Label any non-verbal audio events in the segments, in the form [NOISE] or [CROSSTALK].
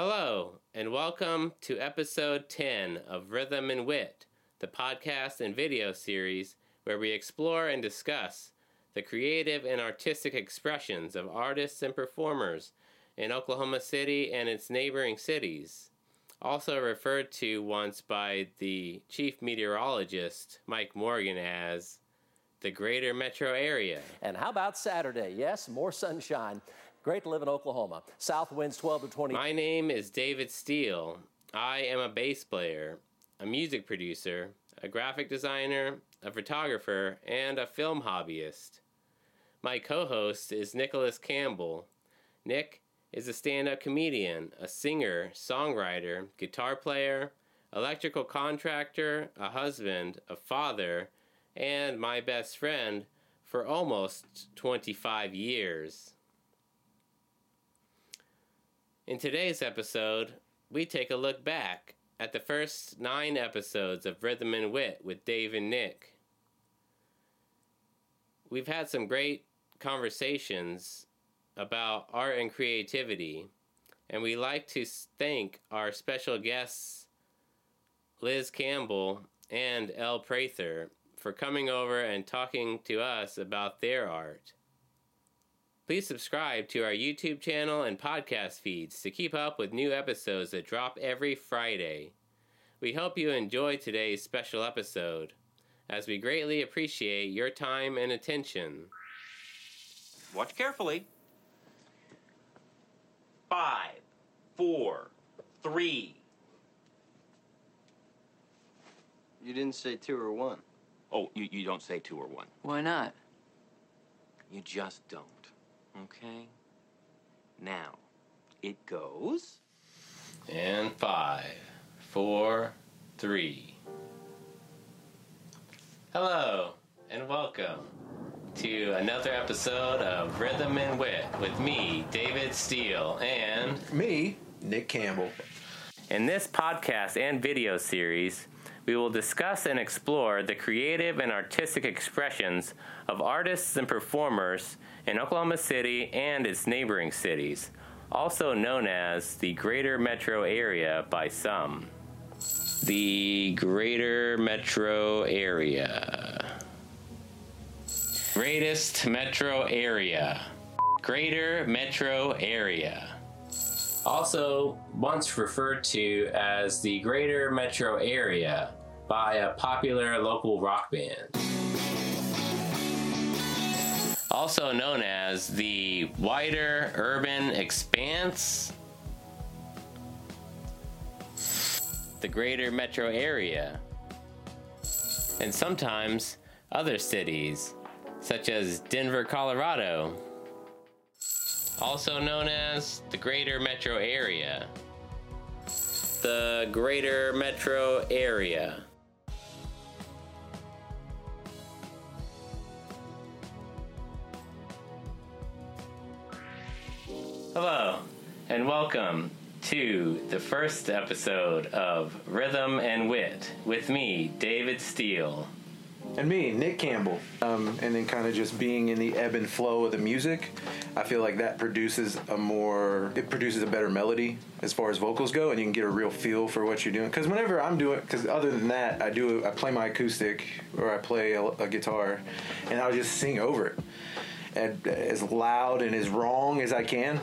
Hello, and welcome to episode 10 of Rhythm and Wit, the podcast and video series where we explore and discuss the creative and artistic expressions of artists and performers in Oklahoma City and its neighboring cities. Also referred to once by the chief meteorologist, Mike Morgan, as the greater metro area. And how about Saturday? Yes, more sunshine. Great to live in Oklahoma. South winds 12 to 20. My name is David Steele. I am a bass player, a music producer, a graphic designer, a photographer, and a film hobbyist. My co host is Nicholas Campbell. Nick is a stand up comedian, a singer, songwriter, guitar player, electrical contractor, a husband, a father, and my best friend for almost 25 years. In today's episode, we take a look back at the first nine episodes of Rhythm and Wit with Dave and Nick. We've had some great conversations about art and creativity, and we like to thank our special guests, Liz Campbell and Elle Prather, for coming over and talking to us about their art. Please subscribe to our YouTube channel and podcast feeds to keep up with new episodes that drop every Friday. We hope you enjoy today's special episode, as we greatly appreciate your time and attention. Watch carefully. Five, four, three. You didn't say two or one. Oh, you, you don't say two or one. Why not? You just don't. Okay? Now, it goes. And five, four, three. Hello, and welcome to another episode of Rhythm and Wit with me, David Steele, and Me, Nick Campbell. in this podcast and video series, we will discuss and explore the creative and artistic expressions of artists and performers in Oklahoma City and its neighboring cities, also known as the Greater Metro Area by some. The Greater Metro Area. Greatest Metro Area. Greater Metro Area also once referred to as the Greater Metro Area by a popular local rock band. Also known as the Wider Urban Expanse, the Greater Metro Area, and sometimes other cities, such as Denver, Colorado, also known as the Greater Metro Area. The Greater Metro Area. Hello, and welcome to the first episode of Rhythm and Wit with me, David Steele. And me, Nick Campbell. Um, and then kind of just being in the ebb and flow of the music, I feel like that produces a more, it produces a better melody as far as vocals go, and you can get a real feel for what you're doing. Because whenever I'm doing, because other than that, I do, I play my acoustic or I play a, a guitar, and I'll just sing over it. At- As loud and as wrong as I can,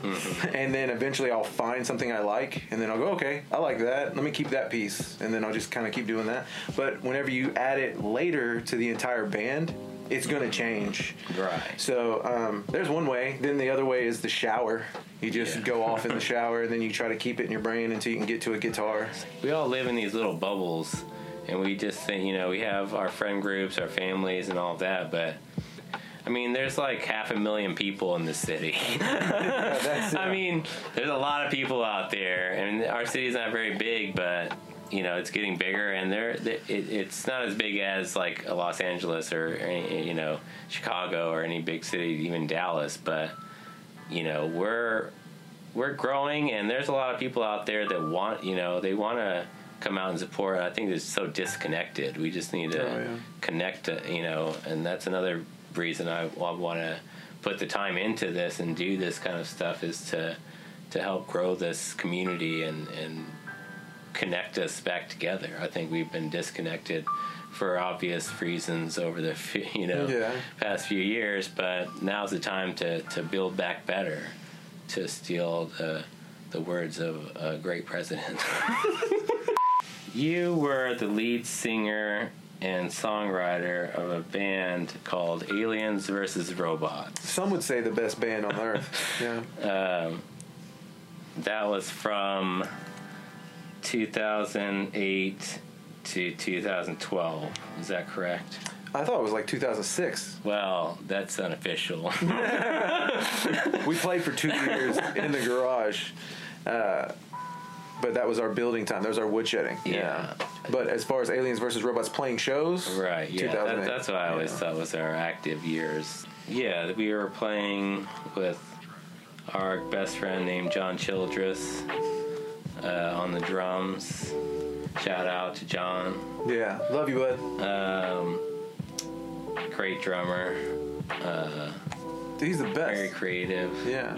and then eventually I'll find something I like, and then I'll go, okay, I like that. Let me keep that piece, and then I'll just kind of keep doing that. But whenever you add it later to the entire band, it's going to change. Right. So um, there's one way. Then the other way is the shower. You just Yeah. go off in the [LAUGHS] shower, and then you try to keep it in your brain until you can get to a guitar. we all live in these little bubbles and we just think you know we have our friend groups our families and all that but i mean there's like half a million people in this city [LAUGHS] [LAUGHS] it. i uh, mean there's a lot of people out there and our city's not very big but you know it's getting bigger and there it, it's not as big as like a los angeles or any, you know chicago or any big city even dallas but you know we're we're growing and there's a lot of people out there that want you know they want to come out and support i think it's so disconnected we just need to Oh, yeah. connect uh, you know and that's another reason i want to put the time into this and do this kind of stuff is to to to help grow this community and and connect us back together. I think we've been disconnected for obvious reasons over the few, [LAUGHS] you know Yeah. past few years, but now's the time to to build back better. To steal the the words of a great president. [LAUGHS] you were the lead singer and songwriter of a band called Aliens versus Robots. Some would say the best band on earth. [LAUGHS] Yeah. That was from 2008 to 2012. Is that correct? I thought it was like 2006. Well, that's unofficial. [LAUGHS] We played for two years in the garage, uh, but that was our building time. That was our woodshedding. Yeah. But as far as Aliens versus Robots playing shows, right, yeah. That, that's what I always Yeah. thought was our active years. Yeah, we were playing with our best friend named John Childress uh, on the drums. Shout out to John. Yeah, love you, bud. Um, great drummer, He's the best. very creative. Yeah.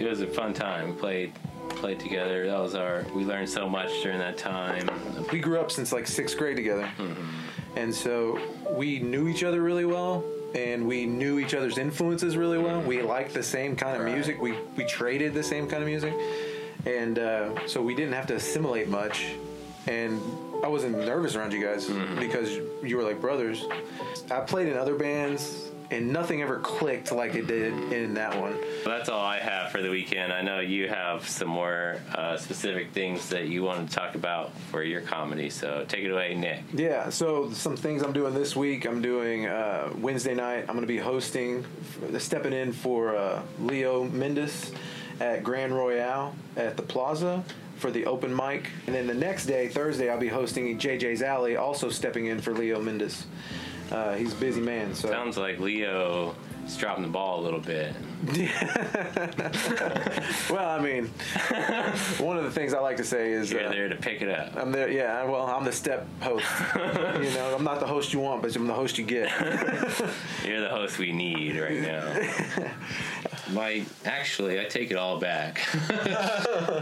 It was a fun time. We played played together. That was our. We learned so much during that time. we grew up since like sixth grade together, mm-hmm. and so we knew each other really well, and we knew each other's influences really well. We mm-hmm. liked the same kind of Right. music. We we traded the same kind of music, and uh, so we didn't have to assimilate much. And I wasn't nervous around you guys mm-hmm. because you were like brothers. I played in other bands, and nothing ever clicked like it did in that one. That's all I have for the weekend. I know you have some more uh, specific things that you want to talk about for your comedy. So take it away, Nick. Yeah, so some things I'm doing this week. I'm doing uh, Wednesday night. I'm going to be hosting, stepping in for uh, Leo Mendus at Grand Royale at the Plaza for the open mic. And then the next day, Thursday, I'll be hosting JJ's Alley, also stepping in for Leo Mendus. Uh, he's a busy man, so Sounds like Leo is dropping the ball a little bit. [LAUGHS] well, I mean, [LAUGHS] one of the things I like to say is You're uh, there to pick it up. I'm there. Yeah, well, I'm the step host. [LAUGHS] you know, I'm not the host you want, but I'm the host you get. You're the host we need right now. My actually, I take it all back.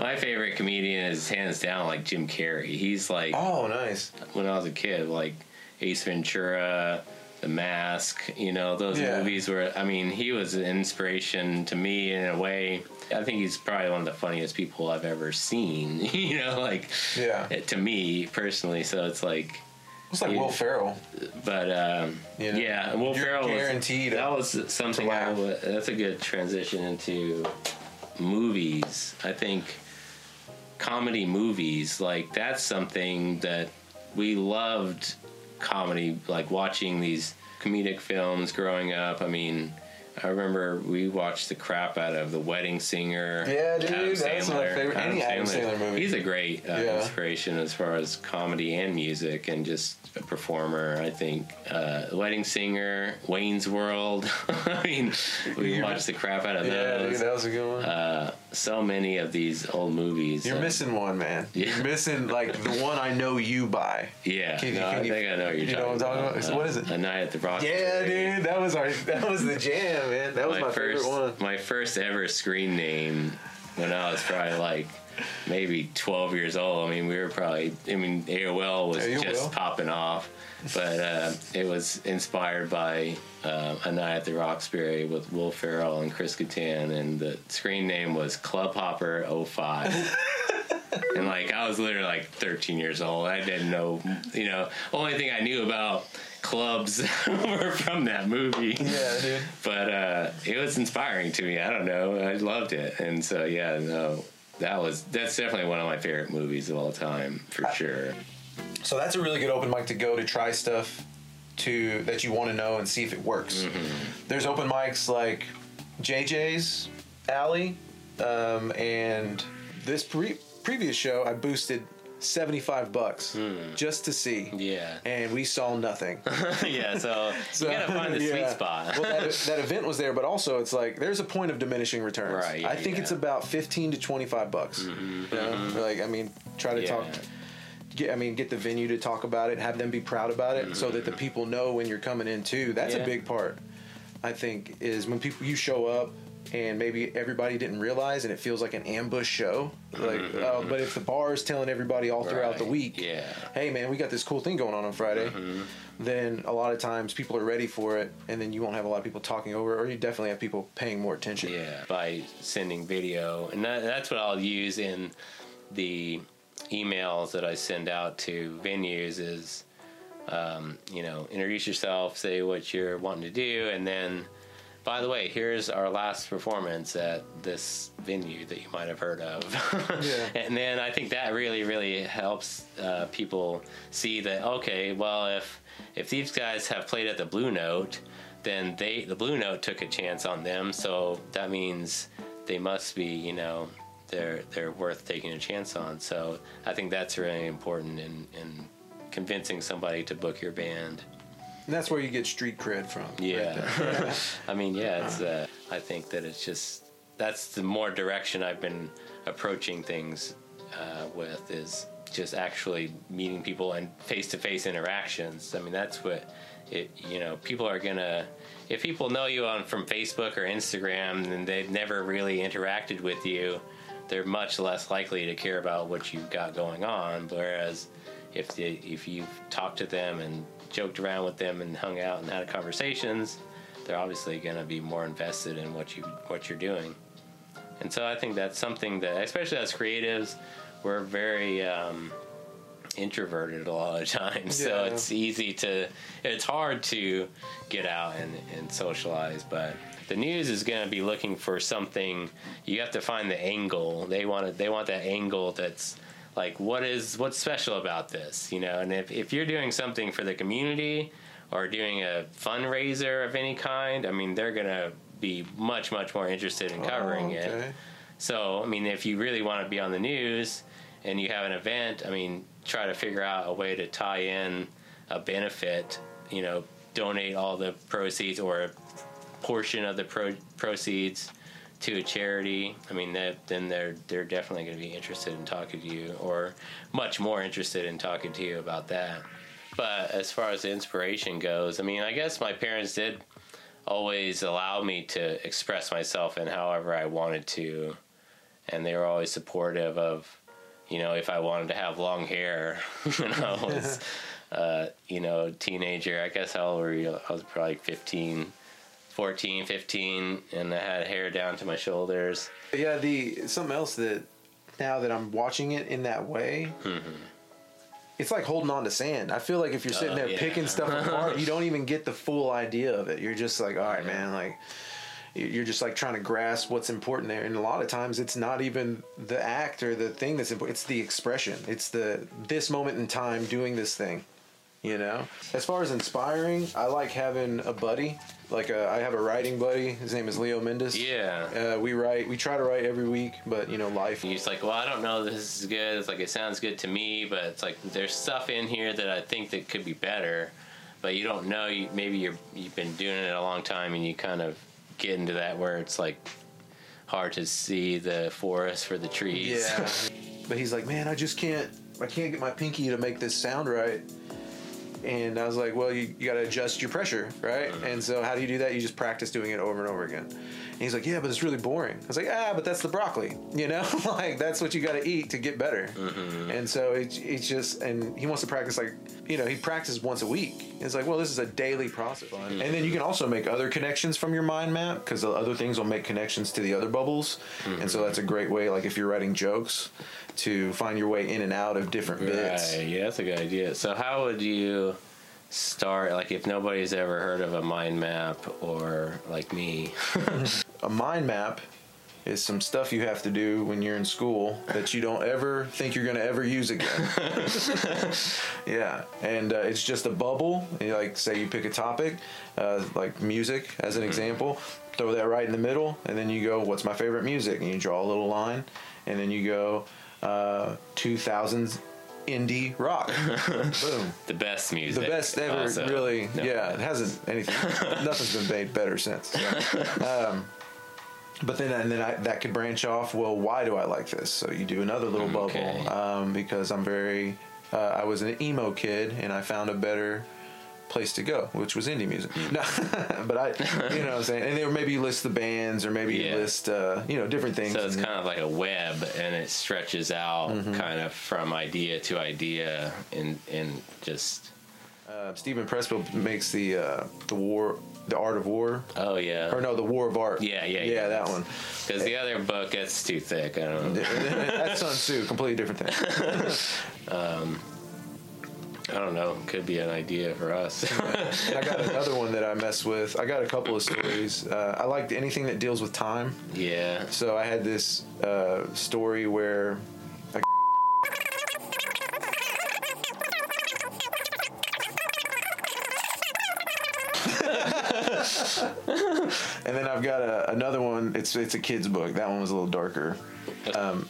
My favorite comedian is hands down like Jim Carrey. He's like Oh, nice. when I was a kid, like Ace Ventura, The Mask. You know those Yeah. movies where I mean he was an inspiration to me in a way. I think he's probably one of the funniest people I've ever seen. [LAUGHS] you know, like Yeah. to me personally. So it's like It's like Yeah. Will Ferrell. but um, You know, yeah, Will Ferrell guaranteed Was, that was something. Would, that's a good transition into movies. I think comedy movies like that's something that we loved. Comedy, like watching these comedic films growing up. I mean. I remember we watched the crap out of The Wedding Singer. Yeah, dude, Adam that's my Sandler. favorite- any Adam Sandler movie. He's a great uh, Yeah. inspiration as far as comedy and music and just a performer. I think uh, Wedding Singer, Wayne's World. [LAUGHS] I mean, we watched the crap out of those. Yeah, dude, that was a good one. uh, so many of these old movies. You're uh, missing one, man. Yeah. You're missing like the one I know you by. [LAUGHS] Yeah, Can no, can I you- think I know what you're you know talking what I'm talking about? What is it? A Night at the Roxbury. Yeah, dude, that was our that was the jam, man. That was my, first, favorite one. my first ever screen name when I was probably like maybe 12 years old. I mean, we were probably, I mean, AOL was AOL. just popping off, but uh, it was inspired by uh, A Night at the Roxbury with Will Ferrell and Chris Kattan, and the screen name was Club Hopper 05. [LAUGHS] and like I was literally like 13 years old. I didn't know, you know, only thing I knew about clubs [LAUGHS] were from that movie Yeah, dude. but uh, it was inspiring to me. I don't know. I loved it, and so yeah, no, that was that's definitely one of my favorite movies of all time for sure. So that's a really good open mic to go to try stuff to that you want to know and see if it works. There's open mics like JJ's Alley, um, and this pre- previous show I boosted 75 bucks hmm. just to see. Yeah, And we saw nothing. [LAUGHS] yeah. So, So, you gotta find the sweet spot. well, that, that event was there, but also it's like there's a point of diminishing returns. Right, yeah, I think yeah. it's about 15 to 25 bucks. Mm-hmm, you know? Mm-hmm. Like, I mean, try to Yeah. talk. Get, I mean, get the venue to talk about it, have them be proud about it, so that the mm-hmm. people know when you're coming in too. That's Yeah. a big part. I think is when people you show up and maybe everybody didn't realize, and it feels like an ambush show. Like, uh, but if the bar is telling everybody all throughout the week, yeah. hey man, we got this cool thing going on on Friday, then a lot of times people are ready for it, and then you won't have a lot of people talking over, or you definitely have people paying more attention. Yeah, by sending video, and that, that's what I'll use in the emails that I send out to venues. Is um, you know, introduce yourself, say what you're wanting to do, and then, by the way, here's our last performance at this venue that you might have heard of. [LAUGHS] Yeah. [LAUGHS] and then I think that really, really helps uh, people see that okay, well, if if these guys have played at the Blue Note, then they the Blue Note took a chance on them, so that means they must be, you know, they're they're worth taking a chance on. So I think that's really important in in convincing somebody to book your band. And that's where you get street cred from. Yeah. there. [LAUGHS] I mean, yeah, it's. Uh, I think that it's just that's the more direction I've been approaching things uh, with is just actually meeting people and face to face interactions. I mean, that's what it. You know, people are gonna. If people know you on from Facebook or Instagram and they've never really interacted with you, they're much less likely to care about what you've got going on. Whereas if they, if you've talked to them and joked around with them and hung out and had conversations, they're obviously going to be more invested in what you what you're doing. And so I think that's something that, especially as creatives, we're very um, introverted a lot of [LAUGHS] times. So it's easy to, it's hard to get out and, and socialize. But the news is going to be looking for something. You have to find the angle. They want to, they want that angle that's like what is what's special about this, you know? And if if you're doing something for the community or doing a fundraiser of any kind, I mean, they're going to be much much more interested in covering Oh, it. So, I mean, if you really want to be on the news and you have an event, I mean, try to figure out a way to tie in a benefit, you know, donate all the proceeds or a portion of the pro- proceeds to a charity. I mean, that, then they're they're definitely going to be interested in talking to you or much more interested in talking to you about that. But as far as the inspiration goes, I mean, I guess my parents did always allow me to express myself in however I wanted to, and they were always supportive of, you know, if I wanted to have long hair [LAUGHS] when I [LAUGHS] was, uh, you know, teenager. I guess how old were you? I was probably 15, 14, 15, and I had hair down to my shoulders. Yeah, the something else that now that I'm watching it in that way, mm-hmm. it's like holding on to sand. I feel like if you're sitting Oh, there yeah. picking stuff apart, you don't even get the full idea of it. You're just like, all right, man, like you're just like trying to grasp what's important there. And a lot of times, it's not even the act or the thing that's important. It's the expression. It's the this moment in time doing this thing. You know, as far as inspiring, I like having a buddy. Like a, I have a writing buddy. His name is Leo Mendus. Yeah. Uh, we write. We try to write every week, but you know, life. You're like, well, I don't know, this is good. It's like it sounds good to me, but it's like there's stuff in here that I think that could be better, but you don't know. You, maybe you're you've been doing it a long time, and you kind of get into that where it's like hard to see the forest for the trees. Yeah. [LAUGHS] but he's like, man, I just can't. I can't get my pinky to make this sound right. And I was like, well, you, you got to adjust your pressure, right? Uh-huh. And so, how do you do that? You just practice doing it over and over again. And he's like, yeah, but it's really boring. I was like, ah, but that's the broccoli, you know? [LAUGHS] like, that's what you got to eat to get better. Mm-hmm. And so, it, it's just, and he wants to practice like, you know, he practices once a week. It's like, well, this is a daily process. And then you can also make other connections from your mind map because the other things will make connections to the other bubbles. And so, mm-hmm. that's a great way, like if you're writing jokes, to find your way in and out of different bits. Right, yeah, that's a good idea. So, how would you start? Like, if nobody's ever heard of a mind map, or like me, [LAUGHS] [LAUGHS] A mind map is some stuff you have to do when you're in school that you don't ever think you're going to ever use again. [LAUGHS] yeah, and uh, it's just a bubble. You like, say you pick a topic, uh, like music as an example, throw that right in the middle, and then you go, "What's my favorite music?" And you draw a little line, and then you go, uh, "2000s indie rock." [LAUGHS] Boom. the best music. the best ever also. really No. yeah it hasn't anything [LAUGHS] nothing's been made better since um, but then and then I, that could branch off well why do i like this so you do another little Okay. bubble um, because i'm very uh, i was an emo kid and i found a better place to go, which was indie music. No, [LAUGHS] but I, you know, what I'm saying, and then maybe you list the bands, or maybe Yeah. you list, uh, you know, different things. So it's kind of like a web, and it stretches out Mm-hmm. kind of from idea to idea, and and just uh, Steven Pressfield makes the uh, the war, the art of war, oh yeah, or no, the war of art. yeah, yeah, yeah, that one. Because the other book gets too thick. I don't [LAUGHS] know. That's Sun Tzu, completely different thing. [LAUGHS] I don't know. Could be an idea for us. [LAUGHS] I got another one that I mess with. I got a couple of stories. Uh, I liked anything that deals with time. yeah. So I had this uh, story where. a [LAUGHS] and then I've got a, another one. It's it's a kid's book. That one was a little darker. Um,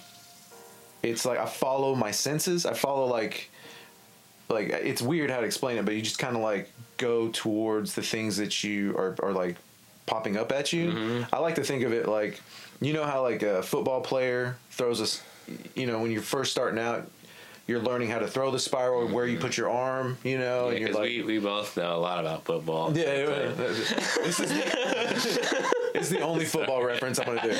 it's like I follow my senses. I follow like like it's weird how to explain it, but you just kind of like go towards the things that you are are like popping up at you. Mm-hmm. I like to think of it like you know how like a football player throws us. You know when you're first starting out, you're learning how to throw the spiral, where you mm-hmm. put your arm. You know, and you're Because like. we, we both know a lot about football. yeah, yeah, yeah. Uh, this is it's the only [LAUGHS] football reference I'm gonna do. [LAUGHS]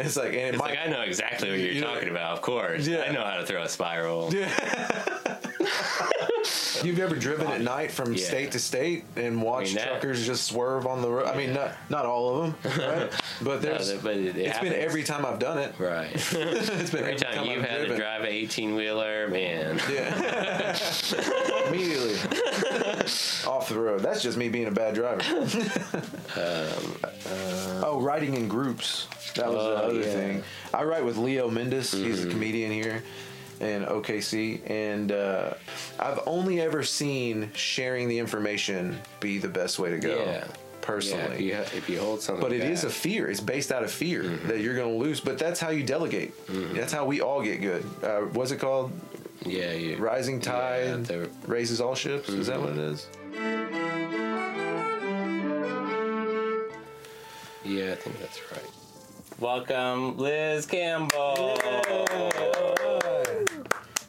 It's like, and it It's might, like I know exactly what you're talking about. Of course, Yeah. I know how to throw a spiral. [LAUGHS] [LAUGHS] You've ever driven at night from Yeah. state to state and watched that- truckers just swerve on the road? I mean, not not all of them, [LAUGHS] right? But there's but it- it it's been every time I've done it. Right. [LAUGHS] It's been Every time you've I've had to drive an 18 wheeler, man. Yeah. Immediately off the road. That's just me being a bad driver. oh, riding in groups. That was the Um, Oh, other yeah. Mm-hmm. thing. I write with Leo Mendus. He's a comedian here in OKC, and uh, I've only ever seen sharing the information be the best way to go. Yeah. Personally. Yeah, if, you, if you hold something But it is a fear. It's based out of fear Mm-hmm. that you're going to lose. But that's how you delegate. That's how we all get good. Uh, what's it called? yeah, you, Rising tide the- raises all ships. Is that what it is? yeah, I think that's right. Welcome, Liz Campbell.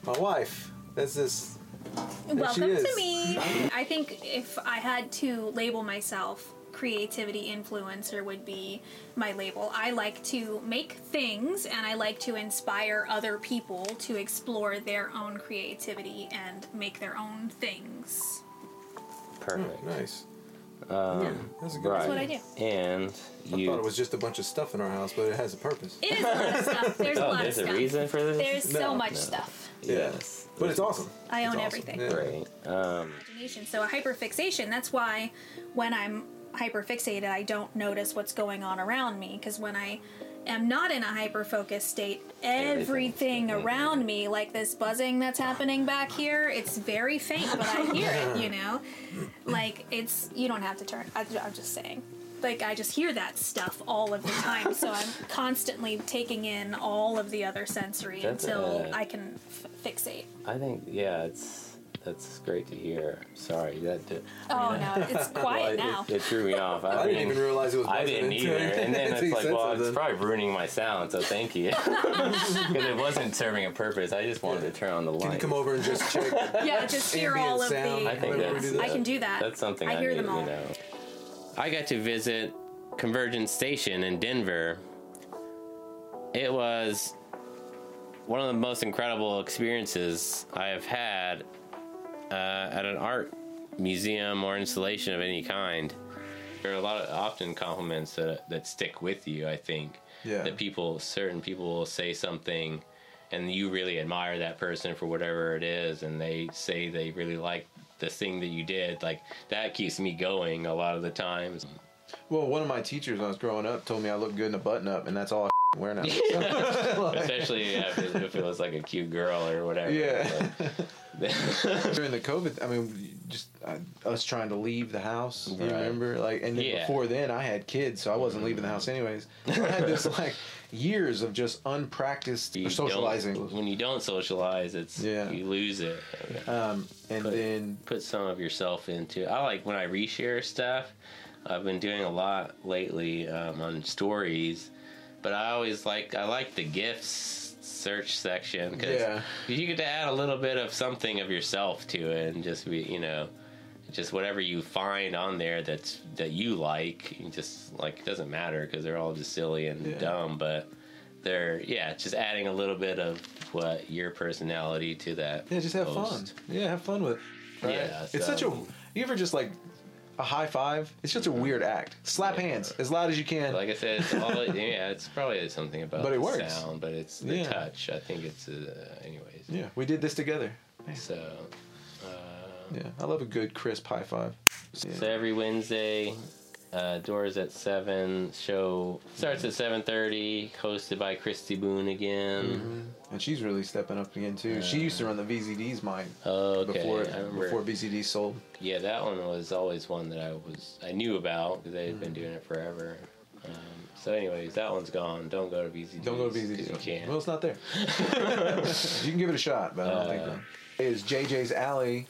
My wife. That's this. Welcome is. to me. I think if I had to label myself, creativity influencer would be my label. I like to make things and I like to inspire other people to explore their own creativity and make their own things. Perfect. Hmm, nice. Um, yeah, That's a good. Right. that's what I do. And I you. thought it was just a bunch of stuff in our house, but it has a purpose. It is a lot of stuff. There's [LAUGHS] oh, a oh, lot of there's a reason for this. There's No, so much no. stuff. Yes. But it's awesome. I own It's awesome. everything. Yeah. Great. Um, imagination. So a hyperfixation, that's why when I'm hyperfixated, I don't notice what's going on around me because when I am not in a hyperfocused state, everything around me, like this buzzing that's happening back here, it's very faint, but I hear it, you know? [LAUGHS] Like it's you don't have to turn. I, I'm just saying. Like I just hear that stuff all of the time, so I'm constantly taking in all of the other sensory That's, until uh, I can f- fixate. I think yeah, it's that's great to hear. Sorry, that did. Oh no, [LAUGHS] it's quiet Well, now. It, it threw me off. I, I didn't even realize it was. I didn't either. until- And then until [LAUGHS] it's like, said well, it's something. probably ruining my sound, so thank you. [LAUGHS] Because it wasn't serving a purpose. I just wanted to turn on the light. Can you come over and just check? Yeah, just hear all of sound. the. I think that's, that. I can do that. That's something I I, hear need, them all. You know. I got to visit Convergence Station in Denver. It was one of the most incredible experiences I have had uh, at an art museum or installation of any kind. There are a lot of often compliments that, that stick with you. I think Yeah. that people, certain people, will say something, and you really admire that person for whatever it is, and they say they really like the thing that you did. Like that keeps me going a lot of the times. Well, one of my teachers when I was growing up told me I looked good in a button up, and that's all I wear now. [LAUGHS] [LAUGHS] Especially if it, if it was like a cute girl or whatever. Yeah. [LAUGHS] During the COVID, I mean, just uh, us trying to leave the house. You remember, like, and then Yeah. before then, I had kids, so I wasn't leaving the house anyways. I had this like years of just unpracticed you socializing, when you don't socialize, it's Yeah. you lose it. um, and But- then Put some of yourself into. I like when I reshare stuff. I've been doing a lot lately um, on stories, but I always like I like the gifts search section because Yeah. you get to add a little bit of something of yourself to it and just be you know just whatever you find on there that's that you like, you just like it doesn't matter because they're all just silly and Yeah. dumb, but they're yeah, just adding a little bit of what your personality to that. Yeah, just have post. fun. Yeah, have fun with it. Right? Yeah, it's such a. You ever just like a high five? It's just a weird act. Slap hands as loud as you can. Like I said, it's all yeah, it's probably something about But it the works. sound, but it's the Yeah. touch. I think it's uh, anyways. yeah, we did this together. So. Uh, Yeah, I love a good crisp high five. Yeah. So every Wednesday, uh, doors at seven. Show starts at seven thirty. Hosted by Christy Boone again. And she's really stepping up again too. she used to run the VZD's mine Oh, okay. before before VZD sold. yeah, that one was always one that I was I knew about because they had been doing it forever. Um, so, anyways, that one's gone. Don't go to VCD. Don't go to VZD. You can't. Well, it's not there. [LAUGHS] you can give it a shot, but I don't think Uh, so. Is JJ's Alley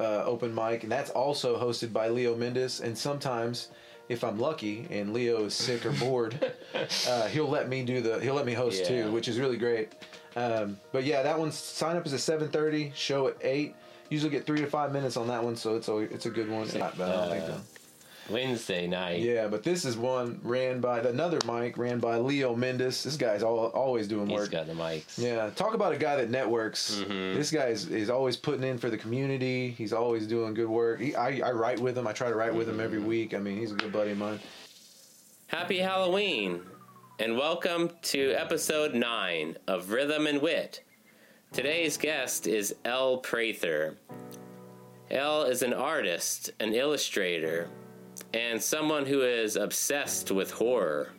uh, open mic, and that's also hosted by Leo Mendus. And sometimes, if I'm lucky and Leo is sick or bored, [LAUGHS] uh, he'll let me do the he'll let me host Yeah. too, which is really great. Um, but yeah, that one's sign up is at 7:30, show at eight. Usually get three to five minutes on that one, so it's a it's a good one. Not bad, I don't think Uh, so. Wednesday night. Yeah, but this is one ran by another mic ran by Leo Mendus. This guy's all, always doing He's work. got the mics. Yeah, talk about a guy that networks. Mhm. This guy is, is always putting in for the community. He's always doing good work. He, I, I write with him. I try to write with him every Mm-hmm. week. I mean, he's a good buddy of mine. Happy Halloween, and welcome to episode 9 of Rhythm and Wit. Today's guest is Elle Prather. Elle is an artist, an illustrator, and someone who is obsessed with horror.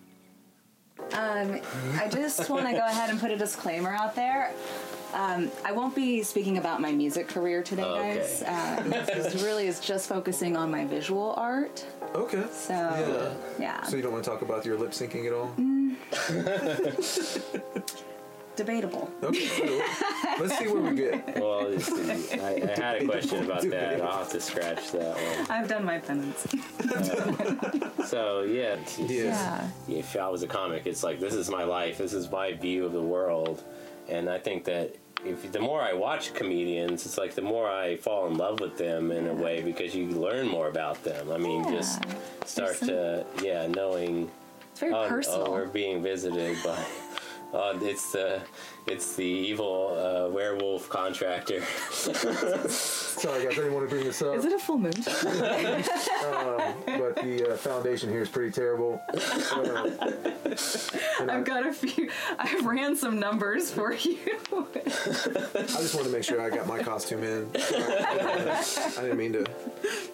Um, I just want to go ahead and put a disclaimer out there. Um, I won't be speaking about my music career today, Okay. guys. Um, this [LAUGHS] really is just focusing on my visual art. Okay. So, Yeah. yeah, So you don't want to talk about your lip syncing at all? [LAUGHS] [LAUGHS] debatable. Okay. cool. [LAUGHS] Let's see where we get. Well, I, I had a question about that. I'll have to scratch that one. I've done my penance. [LAUGHS] So, yeah. Yeah. Yeah. if I was a comic, it's like this is my life, this is my view of the world, and I think that if the more I watch comedians, it's like the more I fall in love with them in a way because you learn more about them. I mean, just start There's to yeah knowing It's very oh, oh personal. oh, we're being visited by. [LAUGHS] Uh, it's the it's the evil uh, werewolf contractor. [LAUGHS] Sorry, guys. I didn't want to bring this up. is it a full moon? [LAUGHS] but the uh, foundation here is pretty terrible. Uh, and I, I've got a few. I've ran some numbers for you. I just wanted to make sure I got my costume in. I didn't mean to.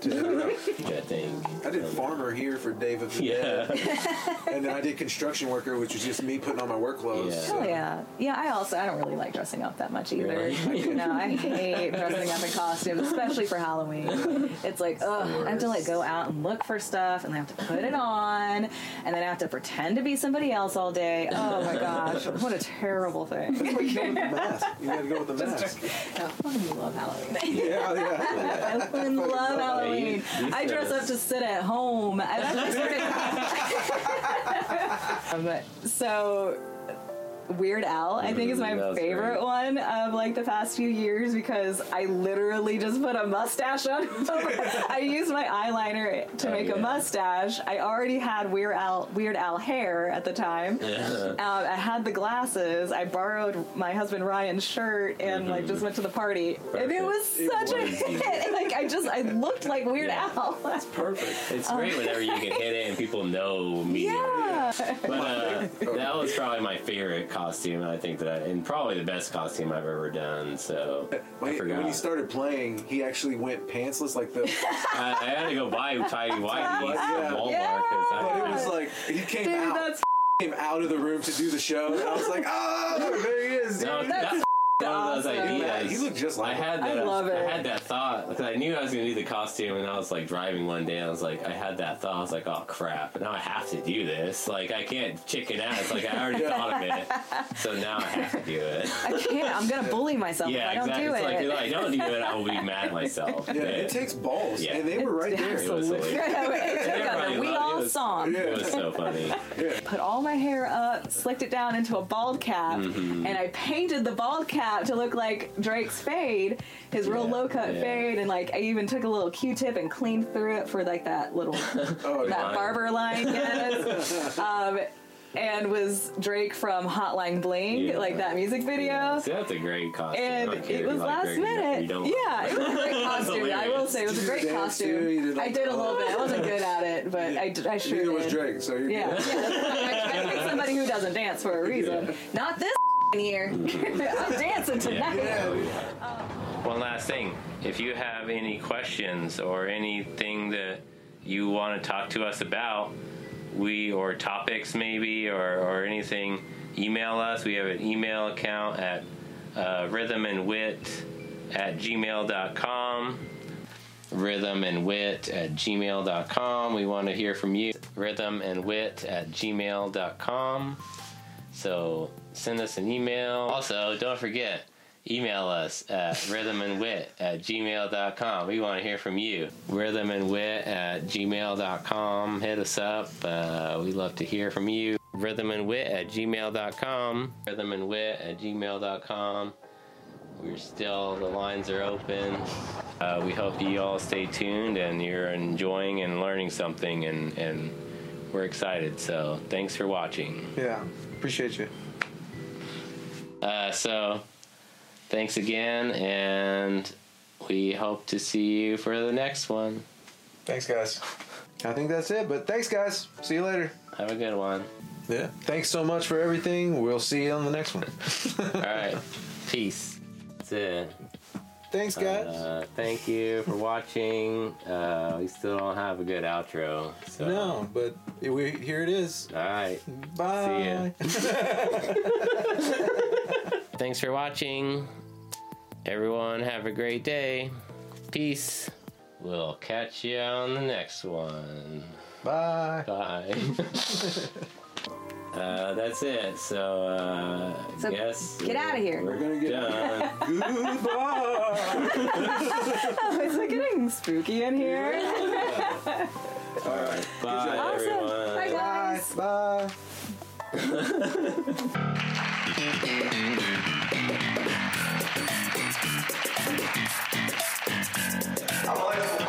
to interrupt. I. I did farmer here for Dave of the Dead. Yeah. And then I did construction worker, which was just me putting on my work clothes. Yeah. Oh yeah, yeah. I also I don't really like dressing up that much either. Really? no, I hate dressing up in costumes, especially for Halloween. It's like, ugh, I have to like go out and look for stuff, and I have to put it on, and then I have to pretend to be somebody else all day. Oh my gosh, what a terrible thing. You go with the mask. You gotta go with the mask. I fucking love Halloween. Yeah, yeah. [LAUGHS] I love Halloween. you- you I dress up to sit at home. Just [LAUGHS] [LAUGHS] um, so Weird Al, I think, is my Mm, favorite great. one of like the past few years because I literally just put a mustache on. [LAUGHS] I used my eyeliner to Oh, make yeah. a mustache. I already had Weird Al Weird Al hair at the time. [LAUGHS] Um, I had the glasses. I borrowed my husband Ryan's shirt and like just went to the party, and it Perfect. was It such a was you. hit. [LAUGHS] Like I just I looked like Weird Yeah. Al. That's perfect. It's great whenever you can hit it and people know me. yeah. But uh, [LAUGHS] that was probably my favorite costume. I think that, I, and probably the best costume I've ever done. So I When, forgot. when he started playing, he actually went pantsless like the. [LAUGHS] I, I had to go buy tidy whities Yeah. from Walmart Yeah. because But it was like he came Dude, out, that's [LAUGHS] came out of the room to do the show. And I was like, oh, there he is. no, dude." That's one of those awesome. ideas. He looked just like I had I that. love it. I had that thought because I knew I was going to do the costume, and I was like driving one day, and I was like, I had that thought. I was like, oh crap! Now I have to do this. Like I can't chicken out. It's like I already thought of it, [LAUGHS] so now I have to do it. I can't. I'm gonna bully myself Yeah, if I don't exactly. do it's it. like if I don't do it, I will be mad at myself. Yeah, it takes balls, Yeah. and they were right there. It [LAUGHS] was Absolutely. like- it took They're a- probably we love- all whole song. Was so funny. [LAUGHS] Put all my hair up, slicked it down into a bald cap, Mm-hmm. and I painted the bald cap to look like Drake's fade, his real Yeah, low cut yeah. fade, and like I even took a little Q-tip and cleaned through it for like that little [LAUGHS] that barber line, yes. [LAUGHS] um, and was Drake from Hotline Bling, Yeah. like that music video. See, that's a great costume. I And don't care if it you was like last Drake or not, minute. you don't Yeah, it was a great [LAUGHS] costume. I will say it was a you great dance too? You costume. did I did a little bit. I wasn't good at it, but I, did- I sure Neither was. Drake, so you're Yeah, good. yeah. I, I picked somebody who doesn't dance for a reason. Not this [LAUGHS] here. [LAUGHS] I'm dancing tonight. Um, One last thing. If you have any questions or anything that you want to talk to us about, we or topics maybe or, or anything, email us. We have an email account at uh, rhythmandwit at gmail.com. Rhythm and wit at gmail.com. We want to hear from you. Rhythm and wit at gmail.com. So send us an email. Also, don't forget, email us at rhythmandwit at gmail.com. We want to hear from you. Rhythmandwit at gmail.com. Hit us up. Uh, we love to hear from you. Rhythmandwit at gmail.com. Rhythmandwit at gmail.com. We're still, the lines are open. Uh, we hope you all stay tuned and you're enjoying and learning something, and, and we're excited. So thanks for watching. Yeah, appreciate you. Uh, so, thanks again, and we hope to see you for the next one. Thanks, guys. I think that's it, but thanks, guys. See you later. Have a good one. Yeah. Thanks so much for everything. We'll see you on the next one. [LAUGHS] All right. Peace. That's it. Thanks, guys. Uh, thank you for watching. Uh, we still don't have a good outro. So. no, but we, here it is. All right. Bye. [LAUGHS] Thanks for watching. Everyone, have a great day. Peace. We'll catch you on the next one. Bye. Bye. [LAUGHS] uh, that's it. So, uh, So, guess get out of here. We're gonna get done. Goodbye. Oh, [LAUGHS] is it getting spooky in here? [LAUGHS] All right. Bye, awesome. everyone. Bye, guys. Bye. I'm an [LAUGHS]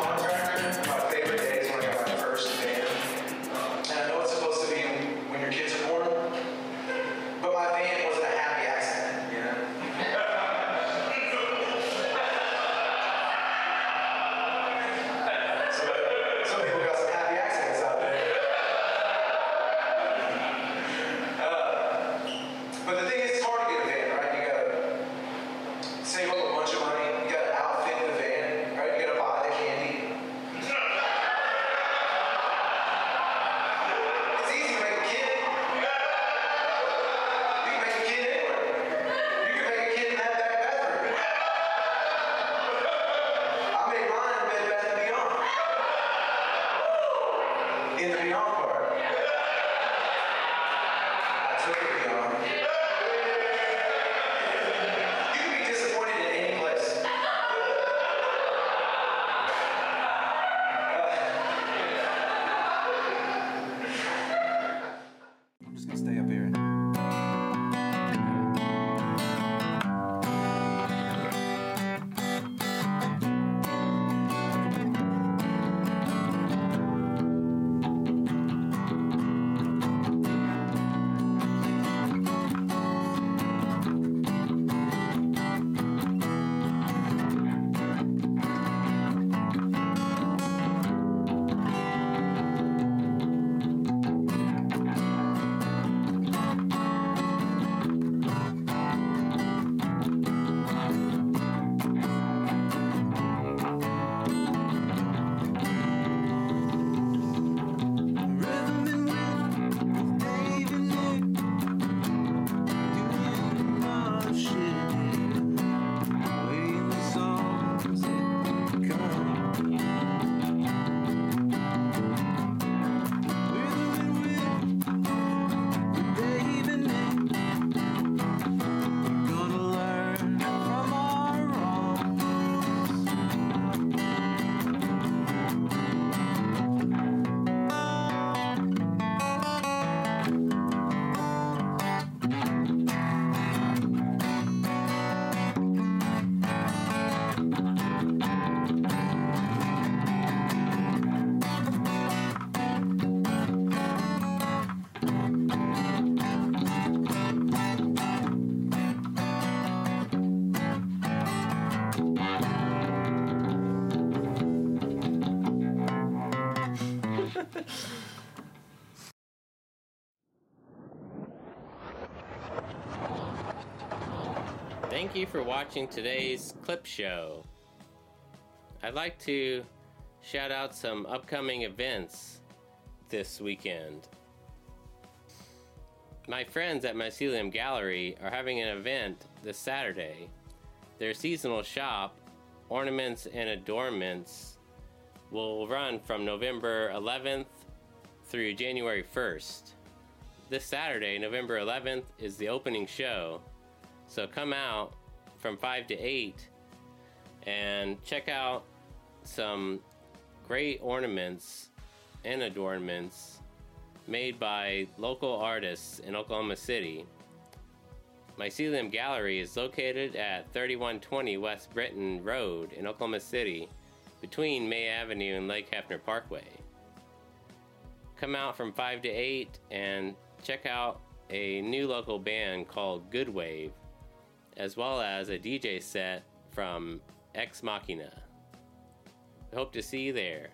Thank you for watching today's clip show. I'd like to shout out some upcoming events this weekend. My friends at Mycelium Gallery are having an event this Saturday. Their seasonal shop, Ornaments and Adornments, will run from November 11th through January 1st. This Saturday, November 11th, is the opening show. So come out from 5 to 8 and check out some great ornaments and adornments made by local artists in Oklahoma City. Mycelium Gallery is located at 3120 West Britton Road in Oklahoma City, between May Avenue and Lake Hefner Parkway. Come out from 5 to 8 and check out a new local band called Good Wave, as well as a DJ set from Ex Machina. Hope to see you there.